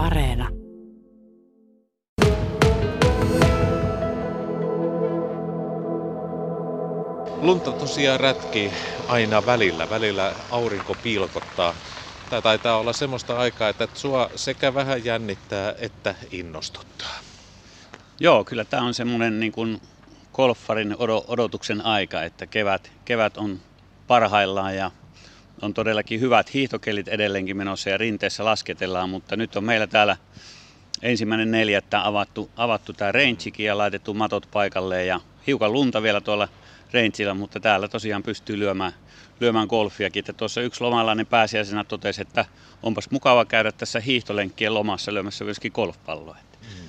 Areena. Lunta tosiaan rätkii aina välillä. Välillä aurinko piilkottaa. Tämä taitaa olla semmoista aikaa, että sua sekä vähän jännittää että innostuttaa. Joo, kyllä tämä on semmoinen niin kuin golfarin odotuksen aika, että kevät, kevät on parhaillaan ja on todellakin hyvät hiihtokelit edelleenkin menossa ja rinteessä lasketellaan, mutta nyt on meillä täällä ensimmäinen neljättä avattu, avattu tämä rangekin ja laitettu matot paikalleen ja hiukan lunta vielä tuolla rangeilla, mutta täällä tosiaan pystyy lyömään, lyömään golfiakin. Että tuossa yksi lomalainen pääsiäisenä totesi, että onpas mukava käydä tässä hiihtolenkkien lomassa lyömässä myöskin golfpalloa. Mm.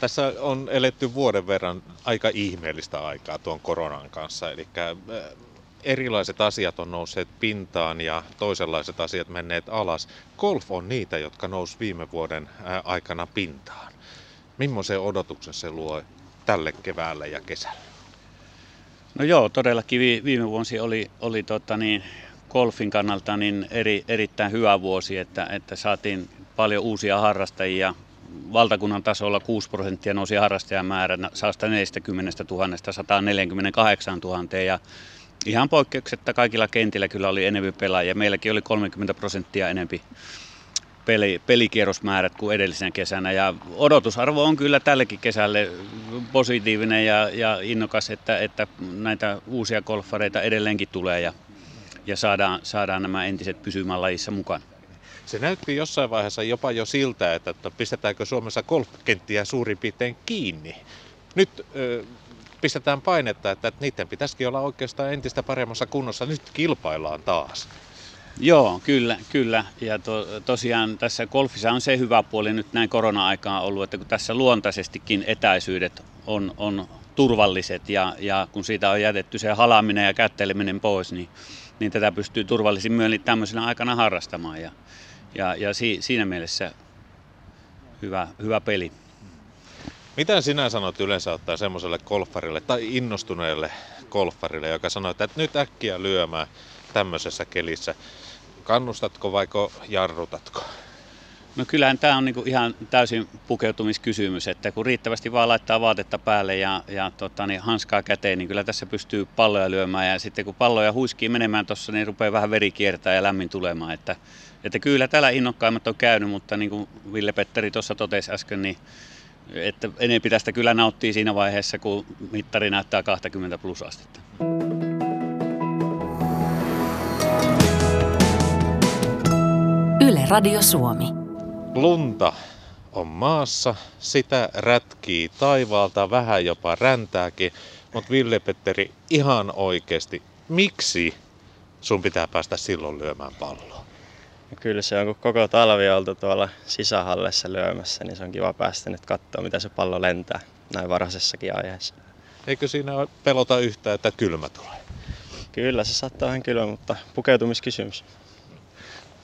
Tässä on eletty vuoden verran aika ihmeellistä aikaa tuon koronan kanssa, eli erilaiset asiat on nousseet pintaan ja toisenlaiset asiat menneet alas. Golf on niitä, jotka nousi viime vuoden aikana pintaan. Millaisen odotuksen se luo tälle keväälle ja kesälle? No joo, todellakin viime vuosi oli, oli tota niin, golfin kannalta niin eri, erittäin hyvä vuosi, että, että saatiin paljon uusia harrastajia. Valtakunnan tasolla 6 prosenttia nousi harrastajamäärä 140 000 148 000 ja ihan poikkeuksetta kaikilla kentillä kyllä oli enemmän pelaajia. Meilläkin oli 30 prosenttia enempi peli, pelikierrosmäärät kuin edellisenä kesänä. Ja odotusarvo on kyllä tällekin kesälle positiivinen ja, ja innokas, että, että näitä uusia golfareita edelleenkin tulee ja, ja saadaan, saadaan nämä entiset pysymään lajissa mukaan. Se näytti jossain vaiheessa jopa jo siltä, että, että pistetäänkö Suomessa golfkenttiä suurin piirtein kiinni. Nyt pistetään painetta, että, niiden pitäisikin olla oikeastaan entistä paremmassa kunnossa. Nyt kilpaillaan taas. Joo, kyllä, kyllä. Ja to, tosiaan tässä golfissa on se hyvä puoli nyt näin korona-aikaan ollut, että kun tässä luontaisestikin etäisyydet on, on turvalliset ja, ja kun siitä on jätetty se halaaminen ja kätteleminen pois, niin, niin tätä pystyy turvallisin myönnin tämmöisenä aikana harrastamaan. Ja, ja, ja si, siinä mielessä hyvä, hyvä peli. Mitä sinä sanot yleensä ottaa semmoiselle golfarille tai innostuneelle golfarille, joka sanoo, että nyt äkkiä lyömään tämmöisessä kelissä? Kannustatko vaiko jarrutatko? No kyllähän tämä on niinku ihan täysin pukeutumiskysymys, että kun riittävästi vaan laittaa vaatetta päälle ja, ja tota, niin hanskaa käteen, niin kyllä tässä pystyy palloja lyömään ja sitten kun palloja huiskii menemään tuossa, niin rupeaa vähän veri kiertää ja lämmin tulemaan. Että, että kyllä täällä innokkaimmat on käynyt, mutta niin kuin Ville Petteri tuossa totesi äsken, niin että enempi tästä kyllä nauttii siinä vaiheessa, kun mittari näyttää 20 plus astetta. Yle Radio Suomi. Lunta on maassa, sitä rätkii taivaalta, vähän jopa räntääkin. Mutta Ville-Petteri, ihan oikeasti, miksi sun pitää päästä silloin lyömään palloa? Ja kyllä se on, kun koko talvi oltu tuolla sisähallessa lyömässä, niin se on kiva päästä nyt katsoa, mitä se pallo lentää näin varhaisessakin aiheessa. Eikö siinä pelota yhtään, että kylmä tulee? Kyllä se saattaa vähän kylmä, mutta pukeutumiskysymys.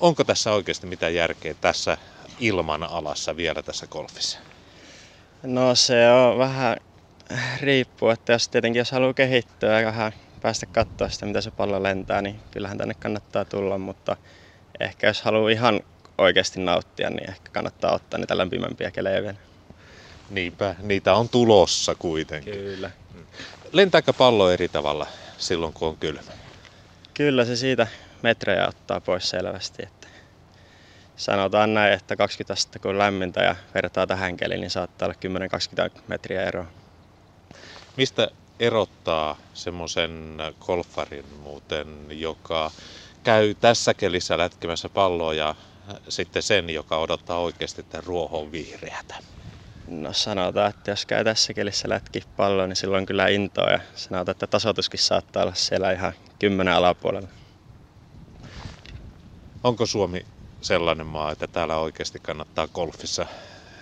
Onko tässä oikeasti mitään järkeä tässä ilman alassa vielä tässä golfissa? No se on vähän riippuu, että jos tietenkin jos haluaa kehittyä ja vähän päästä katsoa sitä, mitä se pallo lentää, niin kyllähän tänne kannattaa tulla, mutta ehkä jos haluaa ihan oikeasti nauttia, niin ehkä kannattaa ottaa niitä lämpimämpiä kelejä vielä. Niinpä, niitä on tulossa kuitenkin. Kyllä. Lentääkö pallo eri tavalla silloin, kun on kylmä? Kyllä se siitä metrejä ottaa pois selvästi. Että sanotaan näin, että 20 astetta kun lämmintä ja vertaa tähän keliin, niin saattaa olla 10-20 metriä eroa. Mistä erottaa semmoisen golfarin muuten, joka käy tässä kelissä lätkimässä palloa ja sitten sen, joka odottaa oikeasti, että ruoho vihreätä? No sanotaan, että jos käy tässä kelissä lätki palloa, niin silloin kyllä intoa ja sanotaan, että tasoituskin saattaa olla siellä ihan kymmenen alapuolella. Onko Suomi sellainen maa, että täällä oikeasti kannattaa golfissa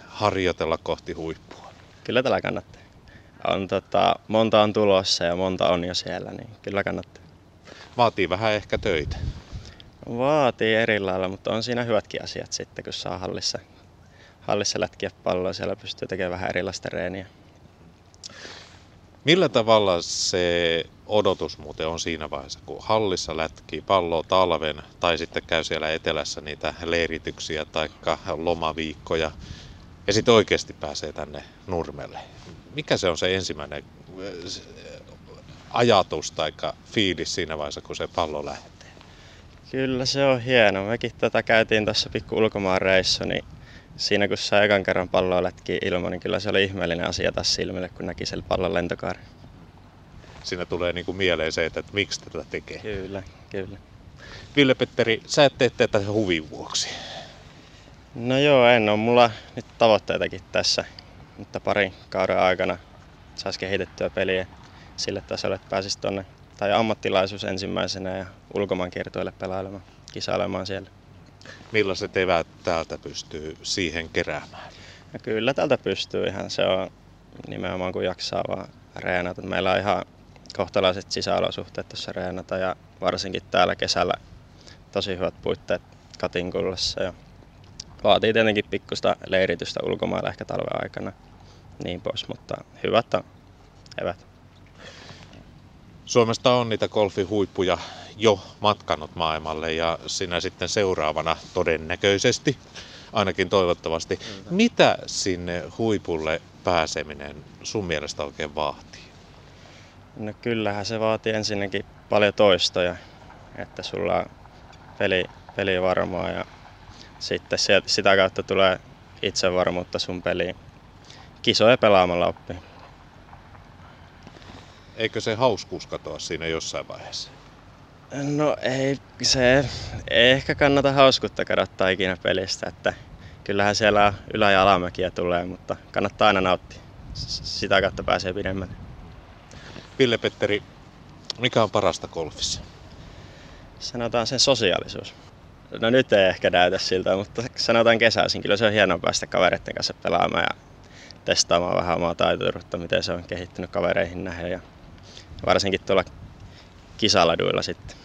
harjoitella kohti huippua? Kyllä täällä kannattaa. On, tota, monta on tulossa ja monta on jo siellä, niin kyllä kannattaa. Vaatii vähän ehkä töitä. Vaatii eri lailla, mutta on siinä hyvätkin asiat sitten, kun saa hallissa, hallissa lätkiä palloa. Siellä pystyy tekemään vähän erilaista reeniä. Millä tavalla se odotus muuten on siinä vaiheessa, kun hallissa lätkii palloa talven tai sitten käy siellä etelässä niitä leirityksiä tai lomaviikkoja ja sitten oikeasti pääsee tänne nurmelle. Mikä se on se ensimmäinen äh, ajatus tai fiilis siinä vaiheessa, kun se pallo lähtee? Kyllä se on hieno. Mekin tätä käytiin tuossa pikku ulkomaan reissu, niin siinä kun sai ekan kerran palloa lätkiä ilman, niin kyllä se oli ihmeellinen asia taas silmille, kun näki sen pallon lentokaari. Siinä tulee niin kuin mieleen se, että, että miksi tätä tekee. Kyllä, kyllä. Ville-Petteri, sä et tee tätä huvin vuoksi. No joo, en ole. Mulla nyt tavoitteitakin tässä, mutta parin kauden aikana saisi kehitettyä peliä sille tasolle, että pääsisi tuonne tai ammattilaisuus ensimmäisenä ja ulkomaankiertoille pelailemaan, kisailemaan siellä. Millaiset evät täältä pystyy siihen keräämään? Ja kyllä täältä pystyy ihan, se on nimenomaan kun jaksaa vaan reenata. Meillä on ihan kohtalaiset sisäolosuhteet tuossa reenata ja varsinkin täällä kesällä tosi hyvät puitteet Katinkullassa ja vaatii tietenkin pikkusta leiritystä ulkomailla ehkä talven aikana niin pois, mutta hyvät on evät. Suomesta on niitä golfin huippuja jo matkannut maailmalle ja sinä sitten seuraavana todennäköisesti, ainakin toivottavasti. Mitä sinne huipulle pääseminen sun mielestä oikein vaatii? No kyllähän se vaatii ensinnäkin paljon toistoja, että sulla on peli, peli varmaa ja sitten sitä kautta tulee itsevarmuutta sun peliin. Kisoja pelaamalla oppii. Eikö se hauskuus katoa siinä jossain vaiheessa? No ei, se ei ehkä kannata hauskuutta kadottaa ikinä pelistä, että kyllähän siellä ylä- ja alamäkiä tulee, mutta kannattaa aina nauttia. Sitä kautta pääsee pidemmälle. Ville-Petteri, mikä on parasta golfissa? Sanotaan sen sosiaalisuus. No nyt ei ehkä näytä siltä, mutta sanotaan kesäisin. Kyllä se on hienoa päästä kavereiden kanssa pelaamaan ja testaamaan vähän omaa taituruutta, miten se on kehittynyt kavereihin nähden ja varsinkin tuolla kisaladuilla sitten.